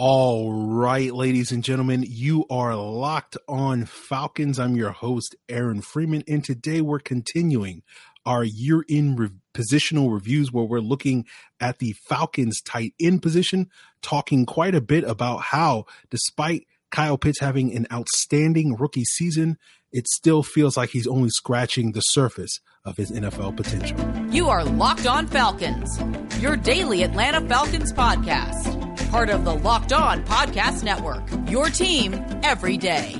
All right, ladies and gentlemen, you are locked on Falcons. I'm your host, Aaron Freeman, and today we're continuing our year in re- positional reviews where we're looking at the Falcons tight end position, talking quite a bit about how, despite Kyle Pitts having an outstanding rookie season, it still feels like he's only scratching the surface of his NFL potential. You are Locked On Falcons, your daily Atlanta Falcons podcast part of the Locked On Podcast Network. Your team every day.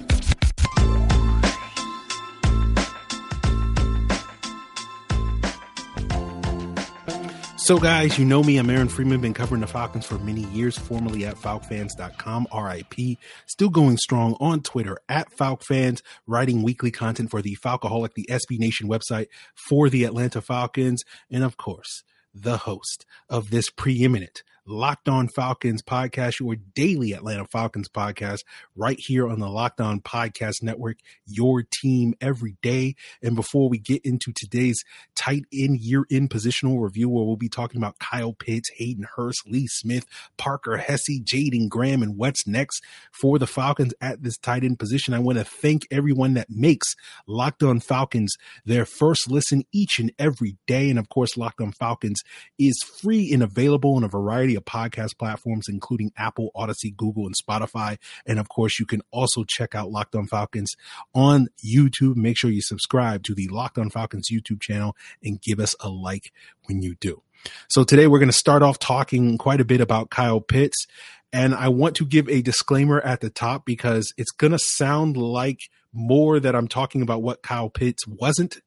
So, guys, you know me. I'm Aaron Freeman. Been covering the Falcons for many years, formerly at FalcFans.com, RIP. Still going strong on Twitter at FalcFans, writing weekly content for the Falcoholic, the SB Nation website for the Atlanta Falcons, and of course, the host of this preeminent Locked On Falcons podcast, your daily Atlanta Falcons podcast, right here on the Locked On Podcast Network, your team every day. And before we get into today's tight end year in positional review, where we'll be talking about Kyle Pitts, Hayden Hurst, Lee Smith, Parker Hesse, Jaeden Graham, and what's next for the Falcons at this tight end position, I want to thank everyone that makes Locked On Falcons their first listen each and every day. And of course, Locked On Falcons is free and available in a variety podcast platforms, including Apple, Audacy, Google, and Spotify. And of course, you can also check out Locked On Falcons on YouTube. Make sure you subscribe to the Locked On Falcons YouTube channel and give us a like when you do. So today we're going to start off talking quite a bit about Kyle Pitts. And I want to give a disclaimer at the top because it's going to sound like more that I'm talking about what Kyle Pitts wasn't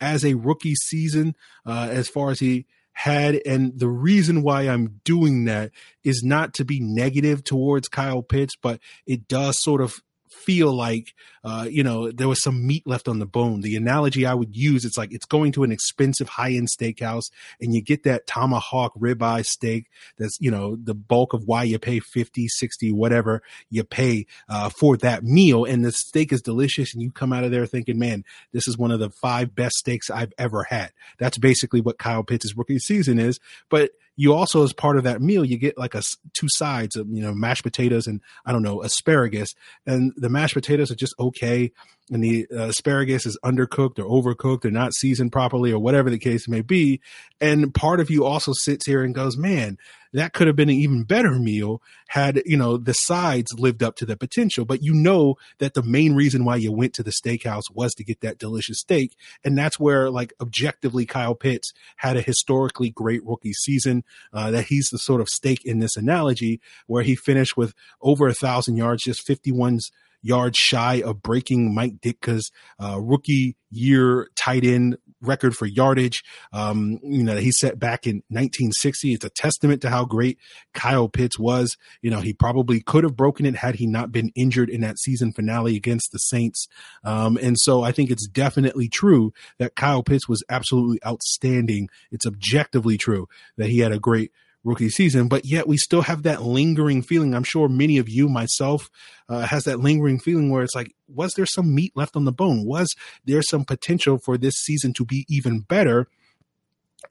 as a rookie season, uh, as far as he had. And the reason why I'm doing that is not to be negative towards Kyle Pitts, but it does sort of feel like uh, you know there was some meat left on the bone. The analogy i would use it's like it's going to an expensive high-end steakhouse and you get that tomahawk ribeye steak that's you know the bulk of why you pay 50 60 whatever you pay uh, for that meal. And the steak is delicious and you come out of there thinking man this is one of the five best steaks i've ever had. That's basically what kyle pitts' rookie season is. But you also as part of that meal you get like a two sides of you know mashed potatoes and i don't know asparagus. And the mashed potatoes are just okay and the uh, asparagus is undercooked or overcooked or not seasoned properly or whatever the case may be. And part of you also sits here and goes, man, that could have been an even better meal had, you know, the sides lived up to the potential. But you know that the main reason why you went to the steakhouse was to get that delicious steak. And that's where, like, objectively, Kyle Pitts had a historically great rookie season. Uh, that he's the sort of steak in this analogy where he finished with over a thousand yards, just 51's yards shy of breaking Mike Ditka's uh, rookie year tight end record for yardage. Um, you know, he set back in 1960. It's a testament to how great Kyle Pitts was. You know, he probably could have broken it had he not been injured in that season finale against the Saints. Um, and so I think it's definitely true that Kyle Pitts was absolutely outstanding. It's objectively true that he had a great rookie season, but yet we still have that lingering feeling. I'm sure many of you, myself, uh, has that lingering feeling where it's like, was there some meat left on the bone? Was there some potential for this season to be even better?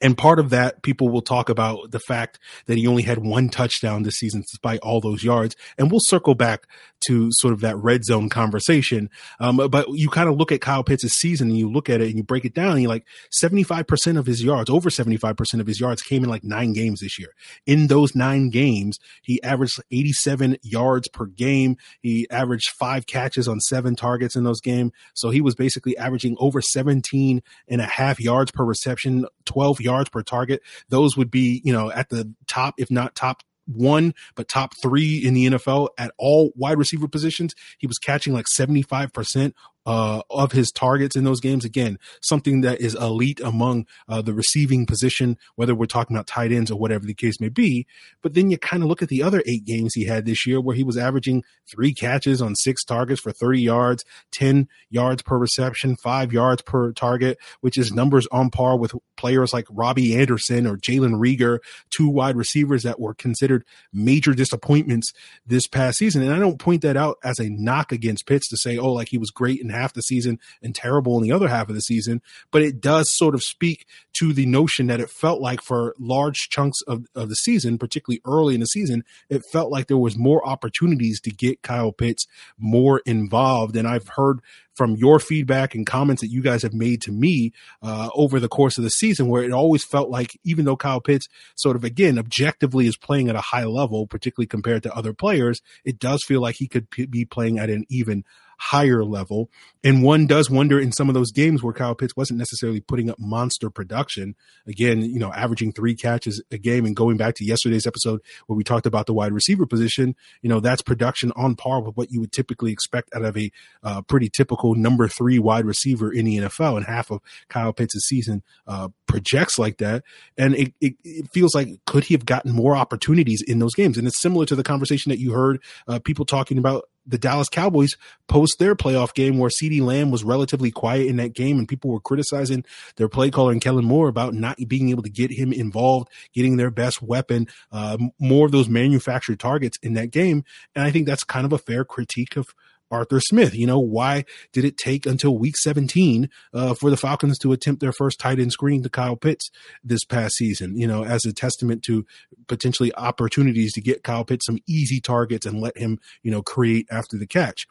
And part of that, people will talk about the fact that he only had one touchdown this season despite all those yards. And we'll circle back to sort of that red zone conversation. Um, but you kind of look at Kyle Pitts' season and you look at it and you break it down and you're like 75% of his yards, over 75% of his yards came in like nine games this year. In those nine games, he averaged 87 yards per game. He averaged five catches on seven targets in those games. So he was basically averaging over 17 and a half yards per reception, 12 yards per target. Those would be, you know, at the top, if not top one, but top three in the NFL at all wide receiver positions. He was catching like 75% uh, of his targets in those games. Again, something that is elite among uh, the receiving position, whether we're talking about tight ends or whatever the case may be. But then you kind of look at the other eight games he had this year where he was averaging three catches on six targets for 30 yards, 10 yards per reception, five yards per target, which is numbers on par with players like Robbie Anderson or Jalen Reagor, two wide receivers that were considered major disappointments this past season. And I don't point that out as a knock against Pitts to say, oh, like he was great in half the season and terrible in the other half of the season. But it does sort of speak to the notion that it felt like for large chunks of, of the season, particularly early in the season, it felt like there was more opportunities to get Kyle Pitts more involved. And I've heard from your feedback and comments that you guys have made to me uh, over the course of the season, where it always felt like even though Kyle Pitts sort of again objectively is playing at a high level, particularly compared to other players, it does feel like he could p- be playing at an even higher level. And one does wonder in some of those games where Kyle Pitts wasn't necessarily putting up monster production. Again, you know, averaging three catches a game and going back to yesterday's episode where we talked about the wide receiver position, you know, that's production on par with what you would typically expect out of a uh, pretty typical number three wide receiver in the NFL. And half of Kyle Pitts' season uh, projects like that. And it, it, it, feels like could he have gotten more opportunities in those games? And it's similar to the conversation that you heard uh, people talking about the Dallas Cowboys post their playoff game where CeeDee Lamb was relatively quiet in that game and people were criticizing their play caller and Kellen Moore about not being able to get him involved, getting their best weapon, uh, more of those manufactured targets in that game. And I think that's kind of a fair critique of Arthur Smith. You know, why did it take until week 17 uh, for the Falcons to attempt their first tight end screen to Kyle Pitts this past season? You know, as a testament to potentially opportunities to get Kyle Pitts some easy targets and let him, you know, create after the catch.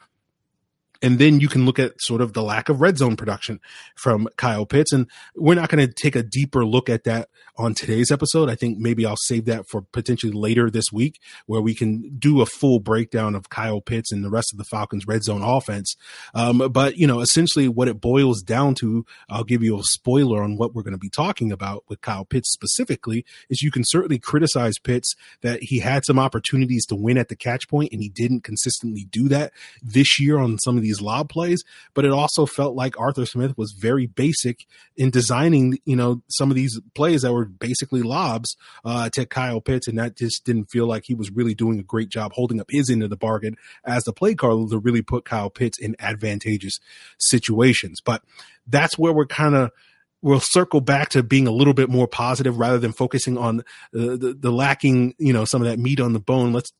And then you can look at sort of the lack of red zone production from Kyle Pitts. And we're not going to take a deeper look at that on today's episode. I think maybe I'll save that for potentially later this week where we can do a full breakdown of Kyle Pitts and the rest of the Falcons red zone offense. Um, but, you know, essentially what it boils down to, I'll give you a spoiler on what we're going to be talking about with Kyle Pitts specifically, is you can certainly criticize Pitts that he had some opportunities to win at the catch point and he didn't consistently do that this year on some of these these lob plays, but it also felt like Arthur Smith was very basic in designing, you know, some of these plays that were basically lobs uh, to Kyle Pitts, and that just didn't feel like he was really doing a great job holding up his end of the bargain as the play caller to really put Kyle Pitts in advantageous situations. But that's where we're kind of we'll circle back to being a little bit more positive rather than focusing on the, the, the, lacking, you know, some of that meat on the bone. Let's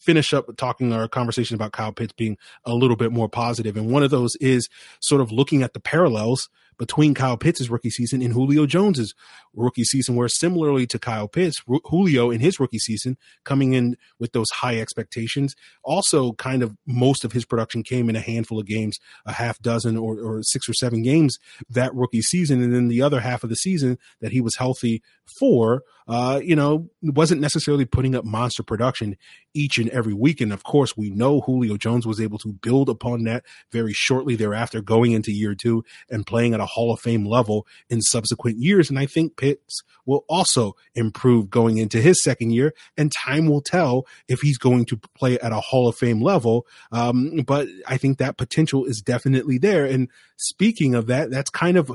finish up talking our conversation about Kyle Pitts being a little bit more positive. And one of those is sort of looking at the parallels between Kyle Pitts' rookie season and Julio Jones's rookie season, where similarly to Kyle Pitts, Julio in his rookie season coming in with those high expectations, also kind of most of his production came in a handful of games, a half dozen or, or six or seven games that rookie season, and then the other half of the season that he was healthy for, uh, you know, wasn't necessarily putting up monster production each and every week. And of course, we know Julio Jones was able to build upon that very shortly thereafter, going into year two and playing at a Hall of Fame level in subsequent years. And I think Pitts will also improve going into his second year, and time will tell if he's going to play at a Hall of Fame level. Um, but I think that potential is definitely there. And speaking of that, that's kind of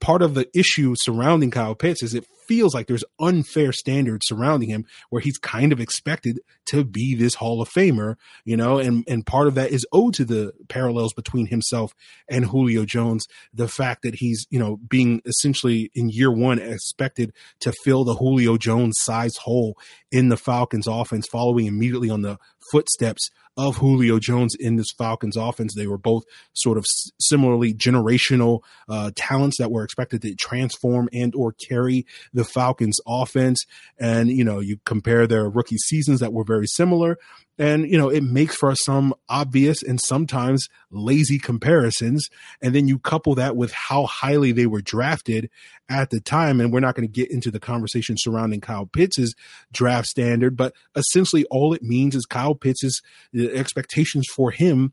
part of the issue surrounding Kyle Pitts is it feels like there's unfair standards surrounding him where he's kind of expected to be this Hall of Famer, you know, and, and part of that is owed to the parallels between himself and Julio Jones. The fact that he's, you know, being essentially in year one expected to fill the Julio Jones size hole in the Falcons offense, following immediately on the footsteps of Julio Jones in this Falcons offense. They were both sort of similarly generational uh, talents that were expected to transform and or carry the Falcons offense. And, you know, you compare their rookie seasons that were very similar. And, you know, it makes for some obvious and sometimes lazy comparisons. And then you couple that with how highly they were drafted at the time. And we're not going to get into the conversation surrounding Kyle Pitts' draft standard, but essentially all it means is Kyle Pitts' expectations for him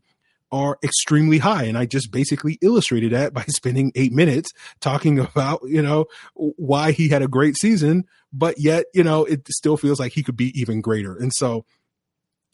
are extremely high. And I just basically illustrated that by spending eight minutes talking about, you know, why he had a great season, but yet, you know, it still feels like he could be even greater. And so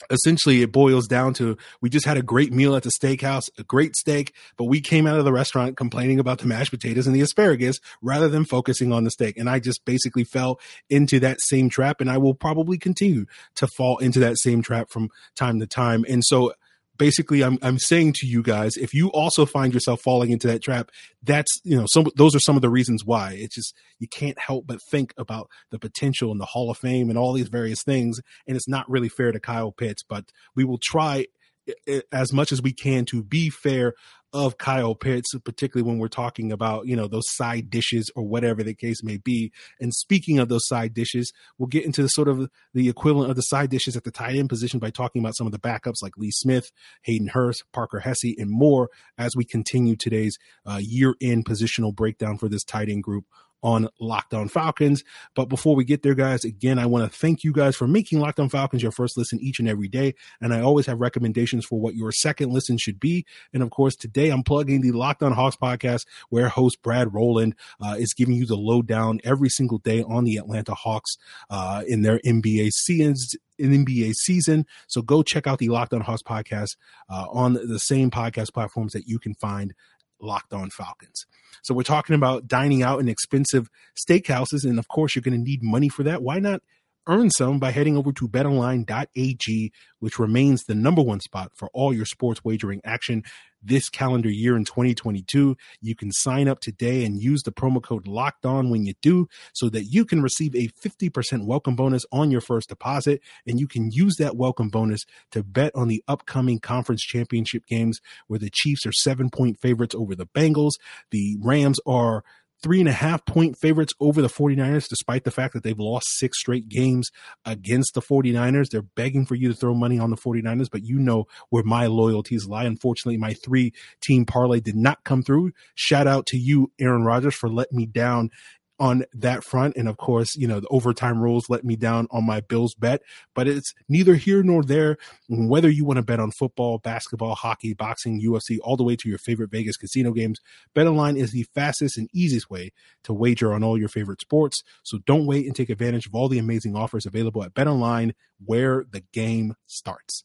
essentially it boils down to we just had a great meal at the steakhouse, a great steak, but we came out of the restaurant complaining about the mashed potatoes and the asparagus rather than focusing on the steak. And I just basically fell into that same trap and I will probably continue to fall into that same trap from time to time. And so basically I'm I'm saying to you guys, if you also find yourself falling into that trap, that's you know some those are some of the reasons why. It's just you can't help but think about the potential and the Hall of Fame and all these various things, and it's not really fair to Kyle Pitts. But we will try eh, eh, as much as we can to be fair of Kyle Pitts, particularly when we're talking about, you know, those side dishes or whatever the case may be. And speaking of those side dishes, we'll get into the sort of the equivalent of the side dishes at the tight end position by talking about some of the backups like Lee Smith, Hayden Hurst, Parker Hesse, and more as we continue today's uh, year end positional breakdown for this tight end group on Locked On Falcons. But before we get there, guys, again, I want to thank you guys for making Locked On Falcons your first listen each and every day. And I always have recommendations for what your second listen should be. And of course, today I'm plugging the Locked On Hawks podcast, where host Brad Rowland uh, is giving you the lowdown every single day on the Atlanta Hawks uh, in their NBA seasons NBA season. So go check out the Locked On Hawks podcast uh, on the same podcast platforms that you can find Locked On Falcons. So we're talking about dining out in expensive steakhouses, and of course, you're going to need money for that. Why not earn some by heading over to betonline.ag, which remains the number one spot for all your sports wagering action this calendar year in 2022. You can sign up today and use the promo code locked on when you do so that you can receive a 50% welcome bonus on your first deposit. And you can use that welcome bonus to bet on the upcoming conference championship games where the Chiefs are seven point favorites over the Bengals. The Rams are three and a half point favorites over the 49ers, despite the fact that they've lost six straight games against the 49ers. They're begging for you to throw money on the 49ers, but you know where my loyalties lie. Unfortunately, my three team parlay did not come through. Shout out to you, Aaron Rodgers, for letting me down on that front. And of course, you know, the overtime rules let me down on my Bills bet, but it's neither here nor there. Whether you want to bet on football, basketball, hockey, boxing, UFC, all the way to your favorite Vegas casino games, BetOnline is the fastest and easiest way to wager on all your favorite sports. So don't wait and take advantage of all the amazing offers available at BetOnline where the game starts.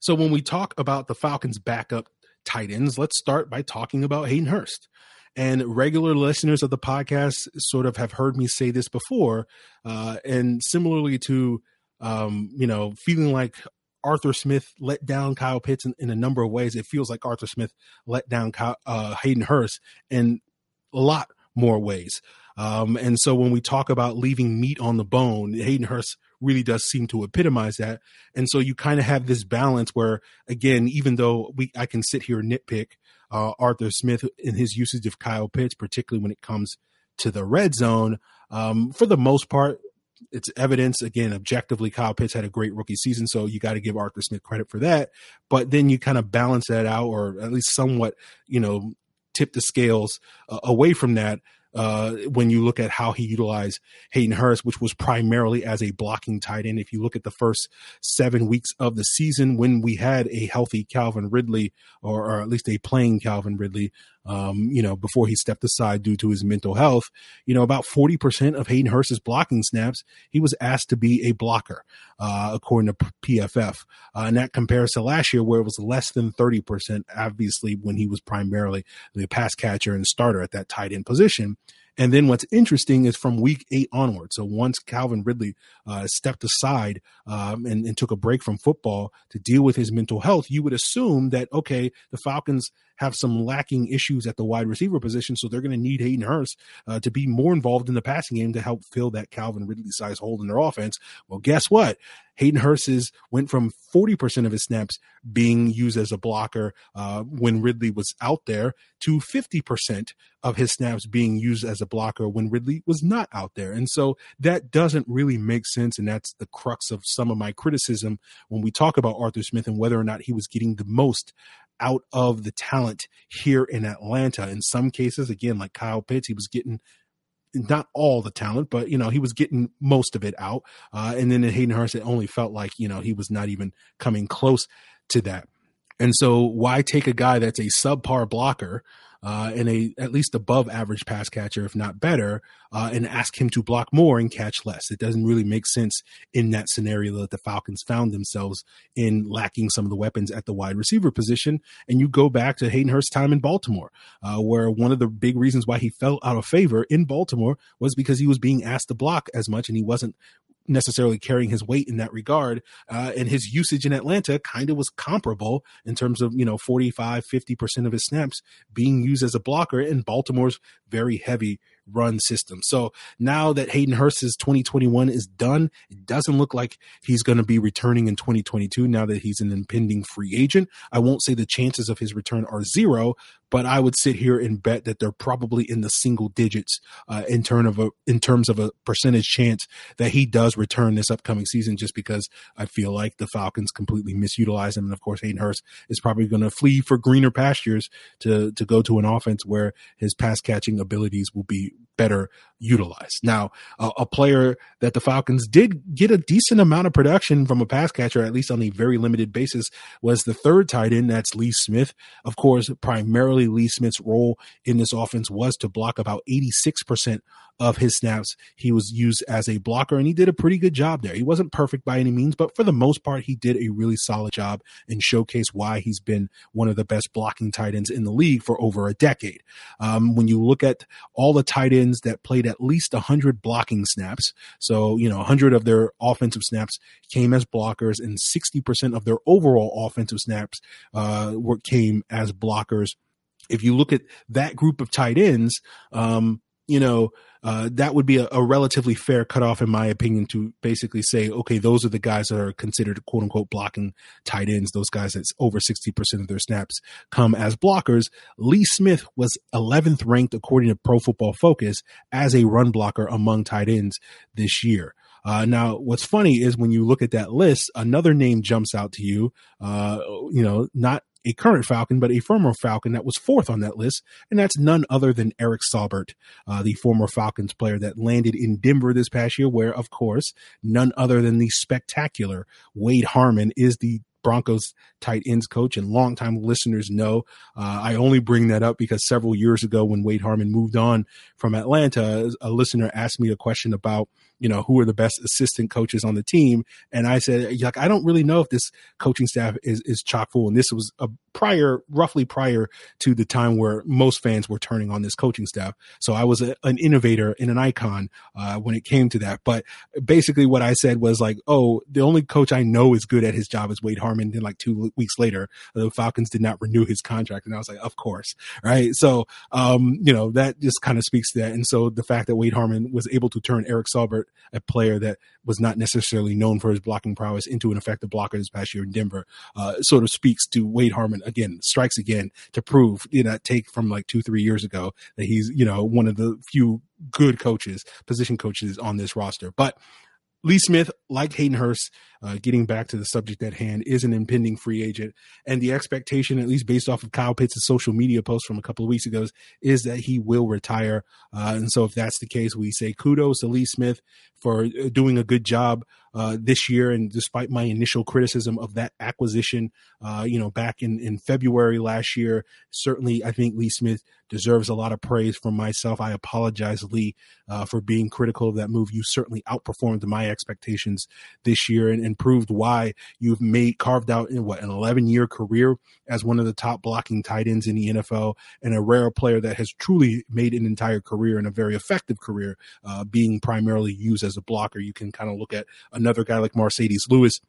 So when we talk about the Falcons' backup tight ends, let's start by talking about Hayden Hurst. And regular listeners of the podcast sort of have heard me say this before. Uh, and similarly to, um, you know, feeling like Arthur Smith let down Kyle Pitts in, in, a number of ways, it feels like Arthur Smith let down Kyle, uh, Hayden Hurst in a lot more ways. Um, and so when we talk about leaving meat on the bone, Hayden Hurst really does seem to epitomize that. And so you kind of have this balance where, again, even though we I can sit here and nitpick uh, Arthur Smith in his usage of Kyle Pitts, particularly when it comes to the red zone, um, for the most part, it's evidence again objectively kyle pitts had a great rookie season so you got to give arthur smith credit for that but then you kind of balance that out or at least somewhat you know tip the scales uh, away from that uh, when you look at how he utilized Hayden Hurst, which was primarily as a blocking tight end. If you look at the first seven weeks of the season, when we had a healthy Calvin Ridley, or, or at least a playing Calvin Ridley, um, you know, before he stepped aside due to his mental health, you know, about 40% of Hayden Hurst's blocking snaps, he was asked to be a blocker, uh, according to PFF. Uh, and that compares to last year where it was less than 30%, obviously, when he was primarily the pass catcher and starter at that tight end position. And then what's interesting is from week eight onward. So once Calvin Ridley uh, stepped aside um, and, and, took a break from football to deal with his mental health, you would assume that, okay, the Falcons have some lacking issues at the wide receiver position. So they're going to need Hayden Hurst uh, to be more involved in the passing game to help fill that Calvin Ridley size hole in their offense. Well, guess what? Hayden Hurst's went from 40% of his snaps being used as a blocker uh, when Ridley was out there to 50% of his snaps being used as a blocker when Ridley was not out there. And so that doesn't really make sense. And that's the crux of some of my criticism when we talk about Arthur Smith and whether or not he was getting the most out of the talent here in Atlanta. In some cases, again, like Kyle Pitts, he was getting not all the talent, but you know, he was getting most of it out. Uh, and then in Hayden Hurst, it only felt like, you know, he was not even coming close to that. And so why take a guy that's a subpar blocker uh, and a at least above average pass catcher, if not better, uh, and ask him to block more and catch less. It doesn't really make sense in that scenario that the Falcons found themselves in lacking some of the weapons at the wide receiver position. And you go back to Hayden Hurst's time in Baltimore, uh, where one of the big reasons why he fell out of favor in Baltimore was because he was being asked to block as much and he wasn't necessarily carrying his weight in that regard. Uh, and his usage in Atlanta kind of was comparable in terms of, you know, 45, 50% of his snaps being used as a blocker in Baltimore's very heavy run system. So now that Hayden Hurst's 2021 is done, it doesn't look like he's going to be returning in 2022 now that he's an impending free agent. I won't say the chances of his return are zero, but I would sit here and bet that they're probably in the single digits uh, in terms of a in terms of a percentage chance that he does return this upcoming season. Just because I feel like the Falcons completely misutilize him, and of course Hayden Hurst is probably going to flee for greener pastures to to go to an offense where his pass catching abilities will be better utilized. Now, uh, a player that the Falcons did get a decent amount of production from a pass catcher, at least on a very limited basis, was the third tight end. That's Lee Smith. Of course, primarily Lee Smith's role in this offense was to block about 86% of his snaps. He was used as a blocker and he did a pretty good job there. He wasn't perfect by any means, but for the most part, he did a really solid job and showcased why he's been one of the best blocking tight ends in the league for over a decade. Um, when you look at all the tight ends that played at least 100 blocking snaps, so, you know, 100 of their offensive snaps came as blockers and 60% of their overall offensive snaps uh, were, came as blockers. If you look at that group of tight ends, um, you know, uh, that would be a, a, relatively fair cutoff, in my opinion, to basically say, okay, those are the guys that are considered quote unquote blocking tight ends. Those guys that's over 60% of their snaps come as blockers. Lee Smith was 11th ranked, according to Pro Football Focus, as a run blocker among tight ends this year. Uh, now, what's funny is when you look at that list, another name jumps out to you. Uh, you know, not a current Falcon, but a former Falcon that was fourth on that list, and that's none other than Eric Saubert, uh, the former Falcons player that landed in Denver this past year, where, of course, none other than the spectacular Wade Harman is the Broncos tight ends coach, and longtime listeners know uh, I only bring that up because several years ago, when Wade Harman moved on from Atlanta, a listener asked me a question about you know, who are the best assistant coaches on the team. And I said, like, I don't really know if this coaching staff is, is chock full. And this was a prior, roughly prior to the time where most fans were turning on this coaching staff. So I was a, an innovator and an icon, uh, when it came to that. But basically what I said was like, oh, the only coach I know is good at his job is Wade Harman. Then like two weeks later, the Falcons did not renew his contract. And I was like, of course. Right. So, um, you know, that just kind of speaks to that. And so the fact that Wade Harman was able to turn Eric Saubert a player that was not necessarily known for his blocking prowess into an effective blocker this past year in Denver, uh, sort of speaks to Wade Harman again, strikes again to prove, you know, take from like two, three years ago that he's, you know, one of the few good coaches, position coaches on this roster. But Lee Smith, like Hayden Hurst, uh, getting back to the subject at hand, is an impending free agent. And the expectation, at least based off of Kyle Pitts' social media post from a couple of weeks ago, is that he will retire. Uh, and so if that's the case, we say kudos to Lee Smith for uh, doing a good job uh, this year. And despite my initial criticism of that acquisition, uh, you know, back in, in February last year, certainly I think Lee Smith deserves a lot of praise from myself. I apologize, Lee, uh, for being critical of that move. You certainly outperformed my expectations this year and, and proved why you've made carved out in what an 11 year career as one of the top blocking tight ends in the NFL and a rare player that has truly made an entire career and a very effective career, uh, being primarily used as a blocker. You can kind of look at another guy like Marcedes Lewis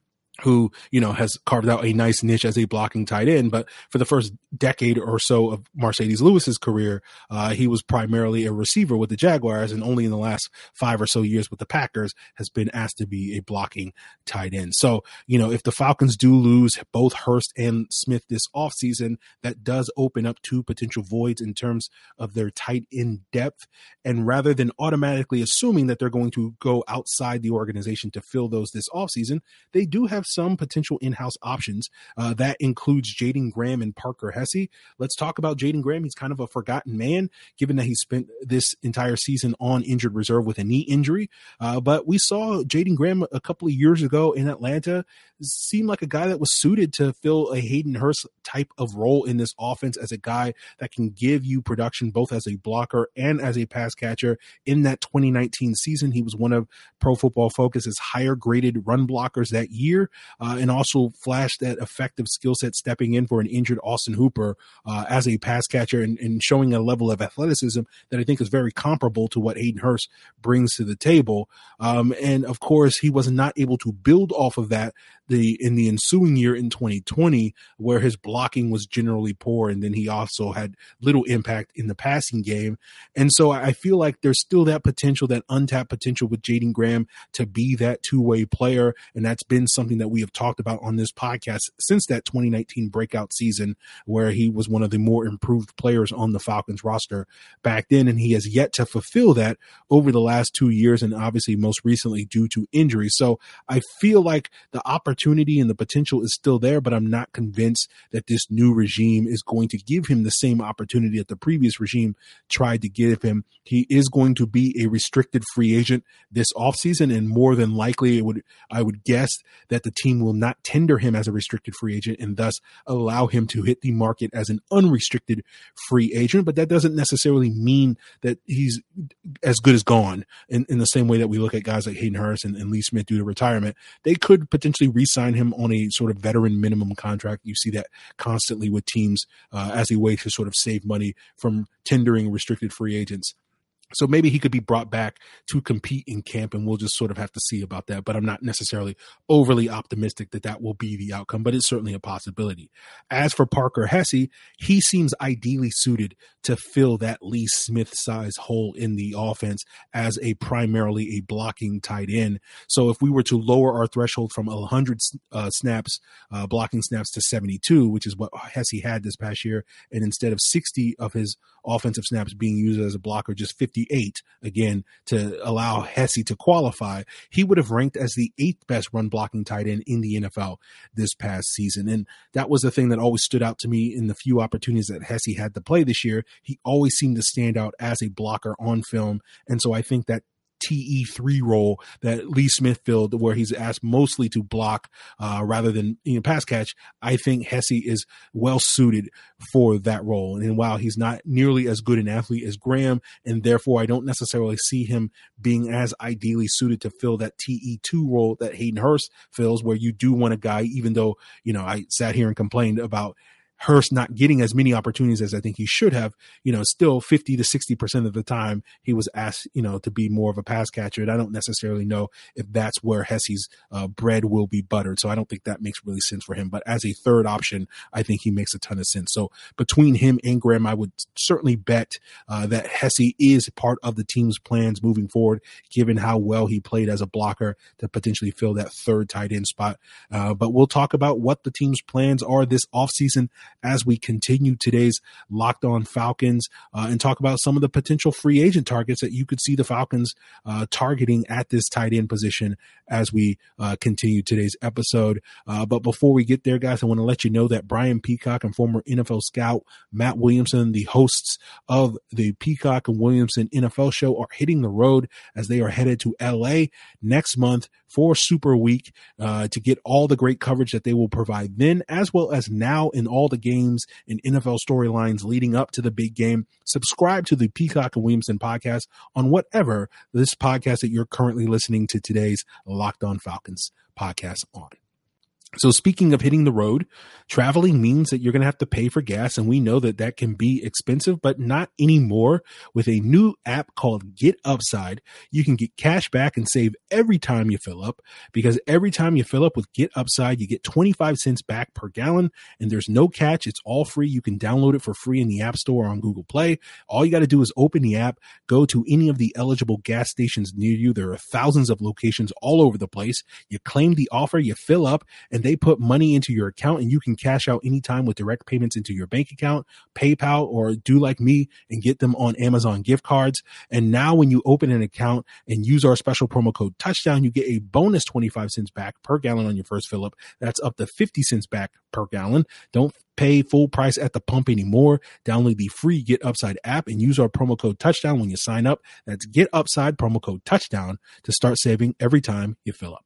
who you know has carved out a nice niche as a blocking tight end. But for the first decade or so of Marcedes Lewis's career, uh, he was primarily a receiver with the Jaguars, and only in the last five or so years with the Packers has been asked to be a blocking tight end. So you know if the Falcons do lose both Hurst and Smith this offseason, that does open up two potential voids in terms of their tight end depth. And rather than automatically assuming that they're going to go outside the organization to fill those this offseason, they do have some potential in-house options. Uh, that includes Jaeden Graham and Parker Hesse. Let's talk about Jaeden Graham. He's kind of a forgotten man, given that he spent this entire season on injured reserve with a knee injury. Uh, but we saw Jaeden Graham a couple of years ago in Atlanta seem like a guy that was suited to fill a Hayden Hurst type of role in this offense as a guy that can give you production both as a blocker and as a pass catcher. In that 2019 season, he was one of Pro Football Focus's higher graded run blockers that year uh, and also flashed that effective skill set stepping in for an injured Austin Hooper uh, as a pass catcher and, and, showing a level of athleticism that I think is very comparable to what Hayden Hurst brings to the table. Um, and of course, he was not able to build off of that the in the ensuing year in 2020 where his blocking was generally poor and then he also had little impact in the passing game. And so i feel like there's still that potential that untapped potential with jaeden graham to be that two-way player and that's been something that we have talked about on this podcast since that 2019 breakout season where he was one of the more improved players on the falcons roster back then and he has yet to fulfill that over the last two years and obviously most recently due to injury. So i feel like the opportunity opportunity and the potential is still there, but I'm not convinced that this new regime is going to give him the same opportunity that the previous regime tried to give him. He is going to be a restricted free agent this offseason, and more than likely, it would I would guess that the team will not tender him as a restricted free agent and thus allow him to hit the market as an unrestricted free agent. But that doesn't necessarily mean that he's as good as gone in, in the same way that we look at guys like Hayden Hurst and, and Lee Smith due to retirement. They could potentially re sign him on a sort of veteran minimum contract. You see that constantly with teams uh, as a way to sort of save money from tendering restricted free agents. So maybe he could be brought back to compete in camp, and we'll just sort of have to see about that. But I'm not necessarily overly optimistic that that will be the outcome, but it's certainly a possibility. As for Parker Hesse, he seems ideally suited to fill that Lee Smith size hole in the offense as a primarily a blocking tight end. So if we were to lower our threshold from 100 uh, snaps, uh, blocking snaps to 72, which is what Hesse had this past year, and instead of 60 of his offensive snaps being used as a blocker, just 58 again to allow Hesse to qualify, he would have ranked as the eighth best run blocking tight end in the NFL this past season. And that was the thing that always stood out to me in the few opportunities that Hesse had to play this year. He always seemed to stand out as a blocker on film. And so I think that TE3 role that Lee Smith filled, where he's asked mostly to block uh, rather than you know pass catch. I think Hesse is well suited for that role. And while he's not nearly as good an athlete as Graham, and therefore I don't necessarily see him being as ideally suited to fill that TE2 role that Hayden Hurst fills, where you do want a guy, even though you know I sat here and complained about Hurst not getting as many opportunities as I think he should have, you know, still 50 to 60% of the time he was asked, you know, to be more of a pass catcher. And I don't necessarily know if that's where Hesse's uh, bread will be buttered. So I don't think that makes really sense for him. But as a third option, I think he makes a ton of sense. So between him and Graham, I would certainly bet uh, that Hesse is part of the team's plans moving forward, given how well he played as a blocker to potentially fill that third tight end spot. Uh, but we'll talk about what the team's plans are this offseason as we continue today's Locked On Falcons uh, and talk about some of the potential free agent targets that you could see the Falcons uh, targeting at this tight end position as we uh, continue today's episode. Uh, but before we get there, guys, I want to let you know that Brian Peacock and former NFL scout Matt Williamson, the hosts of the Peacock and Williamson NFL show, are hitting the road as they are headed to LA next month for Super Week uh, to get all the great coverage that they will provide then, as well as now in all the games and NFL storylines leading up to the big game. Subscribe to the Peacock and Williamson podcast on whatever this podcast that you're currently listening to today's Locked On Falcons podcast on. So speaking of hitting the road, traveling means that you're going to have to pay for gas. And we know that that can be expensive, but not anymore. With a new app called Get Upside, you can get cash back and save every time you fill up because every time you fill up with Get Upside, you get 25 cents back per gallon and there's no catch. It's all free. You can download it for free in the App Store on Google Play. All you got to do is open the app, go to any of the eligible gas stations near you. There are thousands of locations all over the place. You claim the offer, you fill up, and they put money into your account and you can cash out anytime with direct payments into your bank account, PayPal, or do like me and get them on Amazon gift cards. And now when you open an account and use our special promo code touchdown, you get a bonus 25 cents back per gallon on your first fill up. That's up to 50 cents back per gallon. Don't pay full price at the pump anymore. Download the free Get Upside app and use our promo code touchdown when you sign up. That's Get Upside promo code touchdown to start saving every time you fill up.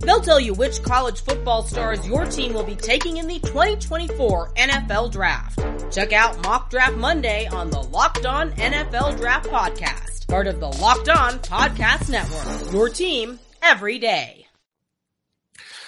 They'll tell you which college football stars your team will be taking in the 2024 NFL Draft. Check out Mock Draft Monday on the Locked On NFL Draft Podcast, part of the Locked On Podcast Network. Your team every day.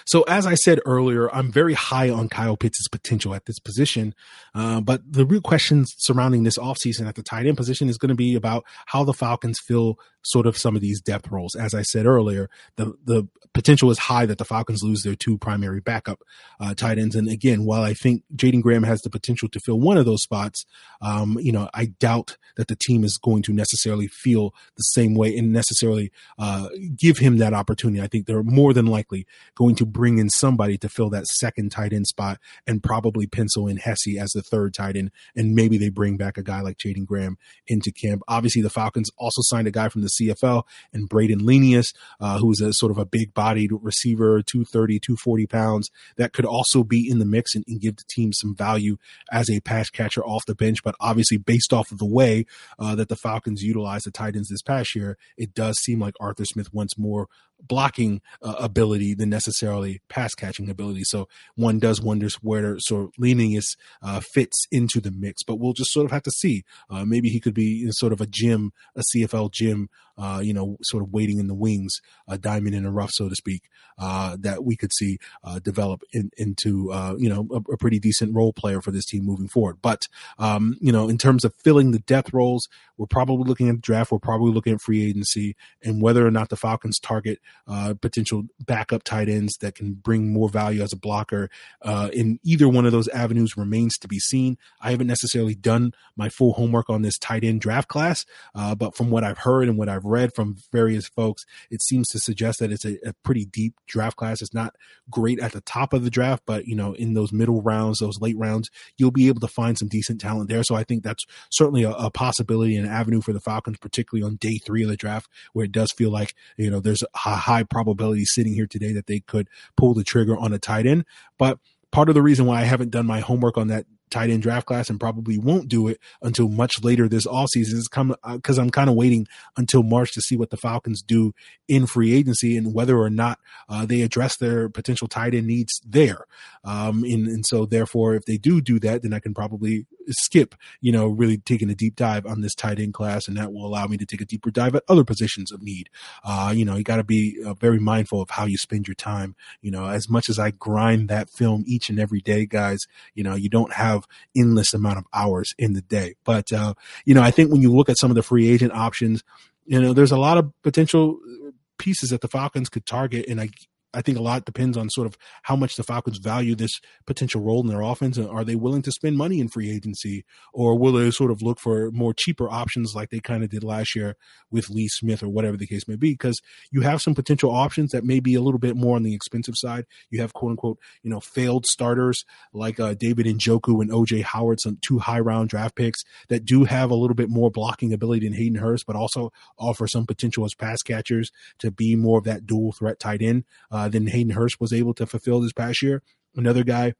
So as I said earlier, I'm very high on Kyle Pitts' potential at this position. Uh, but the real questions surrounding this offseason at the tight end position is going to be about how the Falcons fill sort of some of these depth roles. As I said earlier, the the potential is high that the Falcons lose their two primary backup uh, tight ends. And again, while I think Jaeden Graham has the potential to fill one of those spots, um, you know, I doubt that the team is going to necessarily feel the same way and necessarily uh, give him that opportunity. I think they're more than likely going to bring in somebody to fill that second tight end spot and probably pencil in Hesse as the third tight end. And maybe they bring back a guy like Jaeden Graham into camp. Obviously, the Falcons also signed a guy from the CFL and Brayden Lenius, uh, who's a sort of a big bodied receiver, 230, 240 pounds, that could also be in the mix and, and, give the team some value as a pass catcher off the bench. But obviously, based off of the way uh, that the Falcons utilized the tight ends this past year, it does seem like Arthur Smith wants more blocking uh, ability than necessarily pass catching ability. So one does wonders where sort of Lenius uh, fits into the mix, but we'll just sort of have to see. Uh, maybe he could be in sort of a gym, a CFL gym uh, you know, sort of waiting in the wings, a diamond in the rough, so to speak, uh, that we could see uh, develop in, into, you know, a, a, pretty decent role player for this team moving forward. But, um, you know, in terms of filling the depth roles, we're probably looking at draft. We're probably looking at free agency and whether or not the Falcons target uh, potential backup tight ends that can bring more value as a blocker uh, in either one of those avenues remains to be seen. I haven't necessarily done my full homework on this tight end draft class, but from what I've heard and what I've read from various folks, it seems to suggest that it's a, a, pretty deep draft class. It's not great at the top of the draft, but you know, in those middle rounds, those late rounds, you'll be able to find some decent talent there. So I think that's certainly a, a possibility and an avenue for the Falcons, particularly on day three of the draft, where it does feel like you know there's a high probability sitting here today that they could pull the trigger on a tight end, but part of the reason why I haven't done my homework on that tight end draft class and probably won't do it until much later this offseason is come because uh, I'm kind of waiting until March to see what the Falcons do in free agency and whether or not uh, they address their potential tight end needs there. Um, and, and so therefore, if they do do that, then I can probably skip, you know, really taking a deep dive on this tight end class, and that will allow me to take a deeper dive at other positions of need. Uh, you know, you got to be uh, very mindful of how you spend your time. You know, as much as I grind that film each and every day, guys, you know, you don't have endless amount of hours in the day. But uh, you know, I think when you look at some of the free agent options, you know, there's a lot of potential pieces that the Falcons could target, and I I think a lot depends on sort of how much the Falcons value this potential role in their offense. And are they willing to spend money in free agency or will they sort of look for more cheaper options like they kind of did last year with Lee Smith or whatever the case may be? Because you have some potential options that may be a little bit more on the expensive side. You have quote unquote, you know, failed starters like uh, David Njoku and OJ Howard, some two high round draft picks that do have a little bit more blocking ability than Hayden Hurst, but also offer some potential as pass catchers to be more of that dual threat tight end. Uh, uh, than Hayden Hurst was able to fulfill this past year. Another guy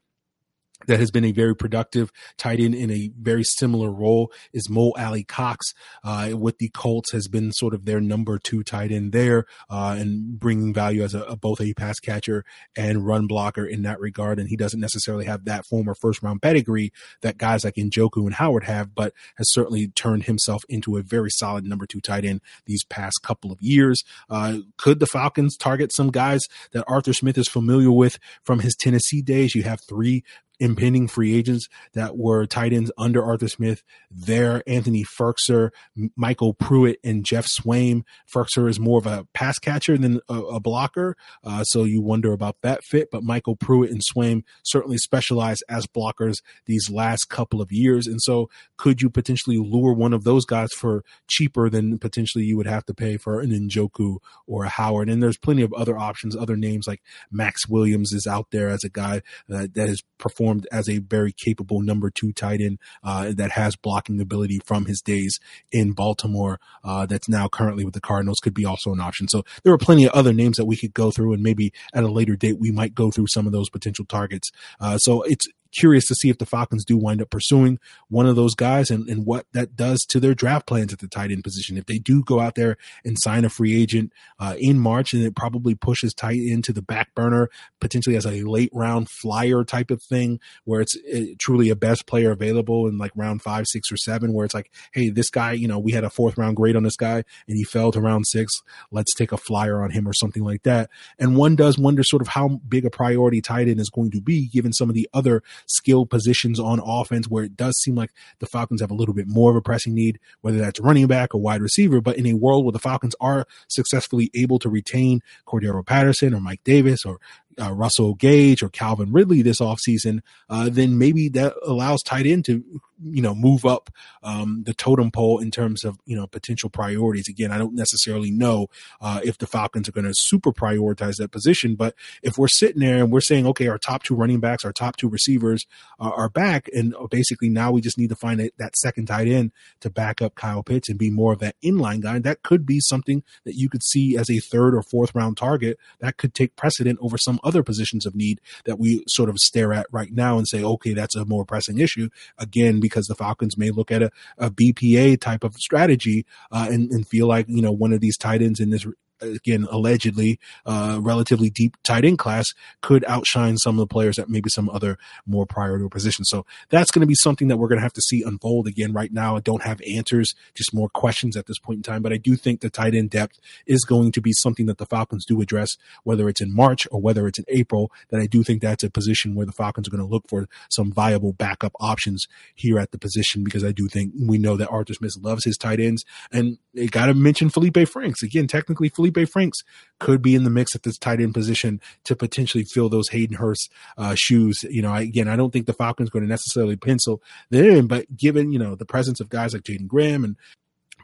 that has been a very productive tight end in a very similar role is Mo Alie-Cox uh, with the Colts has been sort of their number two tight end there uh, and bringing value as a, a, both a pass catcher and run blocker in that regard. And he doesn't necessarily have that former first round pedigree that guys like Njoku and Howard have, but has certainly turned himself into a very solid number two tight end these past couple of years. Uh, could the Falcons target some guys that Arthur Smith is familiar with from his Tennessee days? You have three impending free agents that were tight ends under Arthur Smith. There, Anthony Firkser, MyCole Pruitt, and Geoff Swaim. Firkser is more of a pass catcher than a, a blocker, uh, so you wonder about that fit. But MyCole Pruitt and Swaim certainly specialize as blockers these last couple of years, and so could you potentially lure one of those guys for cheaper than potentially you would have to pay for an Njoku or a Howard? And there's plenty of other options, other names like Maxx Williams is out there as a guy uh, that has performed performed as a very capable number two tight end uh, that has blocking ability from his days in Baltimore. Uh, that's now currently with the Cardinals could be also an option. So there are plenty of other names that we could go through, and maybe at a later date we might go through some of those potential targets. Uh, so it's curious to see if the Falcons do wind up pursuing one of those guys and, and what that does to their draft plans at the tight end position. If they do go out there and sign a free agent uh, in March, and it probably pushes tight end to the back burner, potentially as a late round flyer type of thing, where it's it, uh, truly a best player available in like round five, six, or seven, where it's like, hey, this guy, you know, we had a fourth round grade on this guy and he fell to round six. Let's take a flyer on him or something like that. And one does wonder sort of how big a priority tight end is going to be given some of the other skill positions on offense where it does seem like the Falcons have a little bit more of a pressing need, whether that's running back or wide receiver. But in a world where the Falcons are successfully able to retain Cordarrelle Patterson or Mike Davis or uh, Russell Gage or Calvin Ridley this offseason, uh, then maybe that allows tight end to, you know, move up um, the totem pole in terms of, you know, potential priorities. Again, I don't necessarily know uh, if the Falcons are going to super prioritize that position, but if we're sitting there and we're saying, okay, our top two running backs, our top two receivers are back, and basically now we just need to find that second tight end to back up Kyle Pitts and be more of that inline guy, that could be something that you could see as a third or fourth round target that could take precedent over some other positions of need that we sort of stare at right now and say, okay, that's a more pressing issue. Again, because the Falcons may look at a, a BPA type of strategy uh, and, and feel like, you know, one of these tight ends in this again, allegedly, uh, relatively deep tight end class could outshine some of the players at maybe some other more priority positions. So that's going to be something that we're going to have to see unfold again. Right now, I don't have answers, just more questions at this point in time. But I do think the tight end depth is going to be something that the Falcons do address, whether it's in March or whether it's in April. That I do think that's a position where the Falcons are going to look for some viable backup options here at the position because I do think we know that Arthur Smith loves his tight ends. And they got to mention Felipe Franks. Again, technically, Felipe Felipe Franks could be in the mix at this tight end position to potentially fill those Hayden Hurst uh, shoes. You know, I, again, I don't think the Falcons going to necessarily pencil them in, but given you know the presence of guys like Jaeden Graham and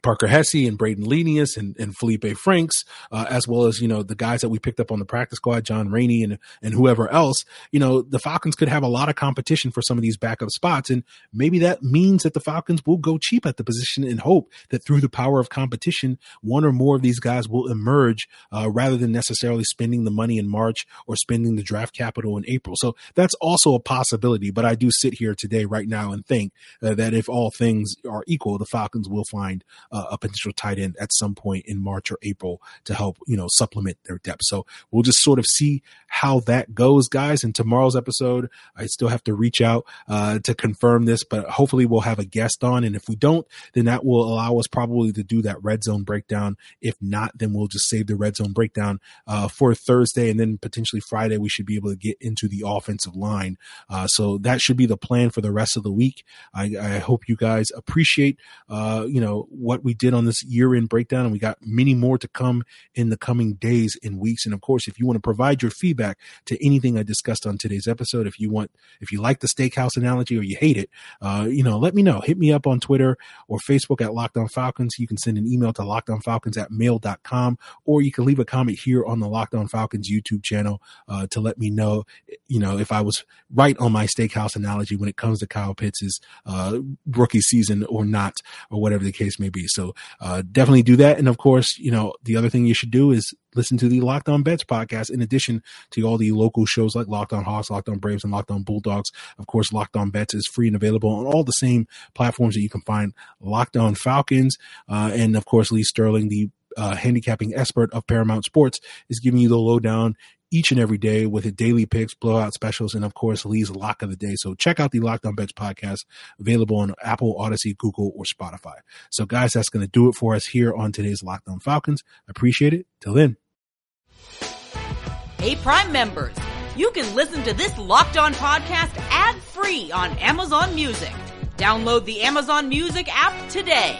Parker Hesse and Brayden Lenius and, and Felipe Franks, uh, as well as, you know, the guys that we picked up on the practice squad, John Rainey and, and whoever else, you know, the Falcons could have a lot of competition for some of these backup spots. And maybe that means that the Falcons will go cheap at the position and hope that through the power of competition, one or more of these guys will emerge, uh, rather than necessarily spending the money in March or spending the draft capital in April. So that's also a possibility. But I do sit here today right now and think uh, that if all things are equal, the Falcons will find uh, a potential tight end at some point in March or April to help, you know, supplement their depth. So we'll just sort of see how that goes, guys. In tomorrow's episode, I still have to reach out uh, to confirm this, but hopefully we'll have a guest on. And if we don't, then that will allow us probably to do that red zone breakdown. If not, then we'll just save the red zone breakdown uh, for Thursday and then potentially Friday. We should be able to get into the offensive line. Uh, so that should be the plan for the rest of the week. I, I hope you guys appreciate, uh, you know, what what we did on this year end breakdown, and we got many more to come in the coming days and weeks. And of course, if you want to provide your feedback to anything I discussed on today's episode, if you want, if you like the steakhouse analogy or you hate it, uh, you know, let me know. Hit me up on Twitter or Facebook at Locked On Falcons. You can send an email to lockedonfalcons at mail.com, or you can leave a comment here on the Locked On Falcons YouTube channel uh, to let me know, you know, if I was right on my steakhouse analogy when it comes to Kyle Pitts' uh, rookie season or not, or whatever the case may be. So uh, definitely do that. And of course, you know, the other thing you should do is listen to the Locked On Bets podcast in addition to all the local shows like Locked On Hawks, Locked On Braves, and Locked On Bulldogs. Of course, Locked On Bets is free and available on all the same platforms that you can find Locked On Falcons. Uh, and of course, Lee Sterling, the uh, handicapping expert of Paramount Sports, is giving you the lowdown each and every day with the daily picks, blowout specials, and of course Lee's lock of the day. So check out the Locked On Bets podcast available on Apple, Audacy, Google, or Spotify. So guys, that's going to do it for us here on today's Locked On Falcons. Appreciate it. Till then. Hey Prime members, you can listen to this Locked On podcast ad free on Amazon Music. Download the Amazon Music app today.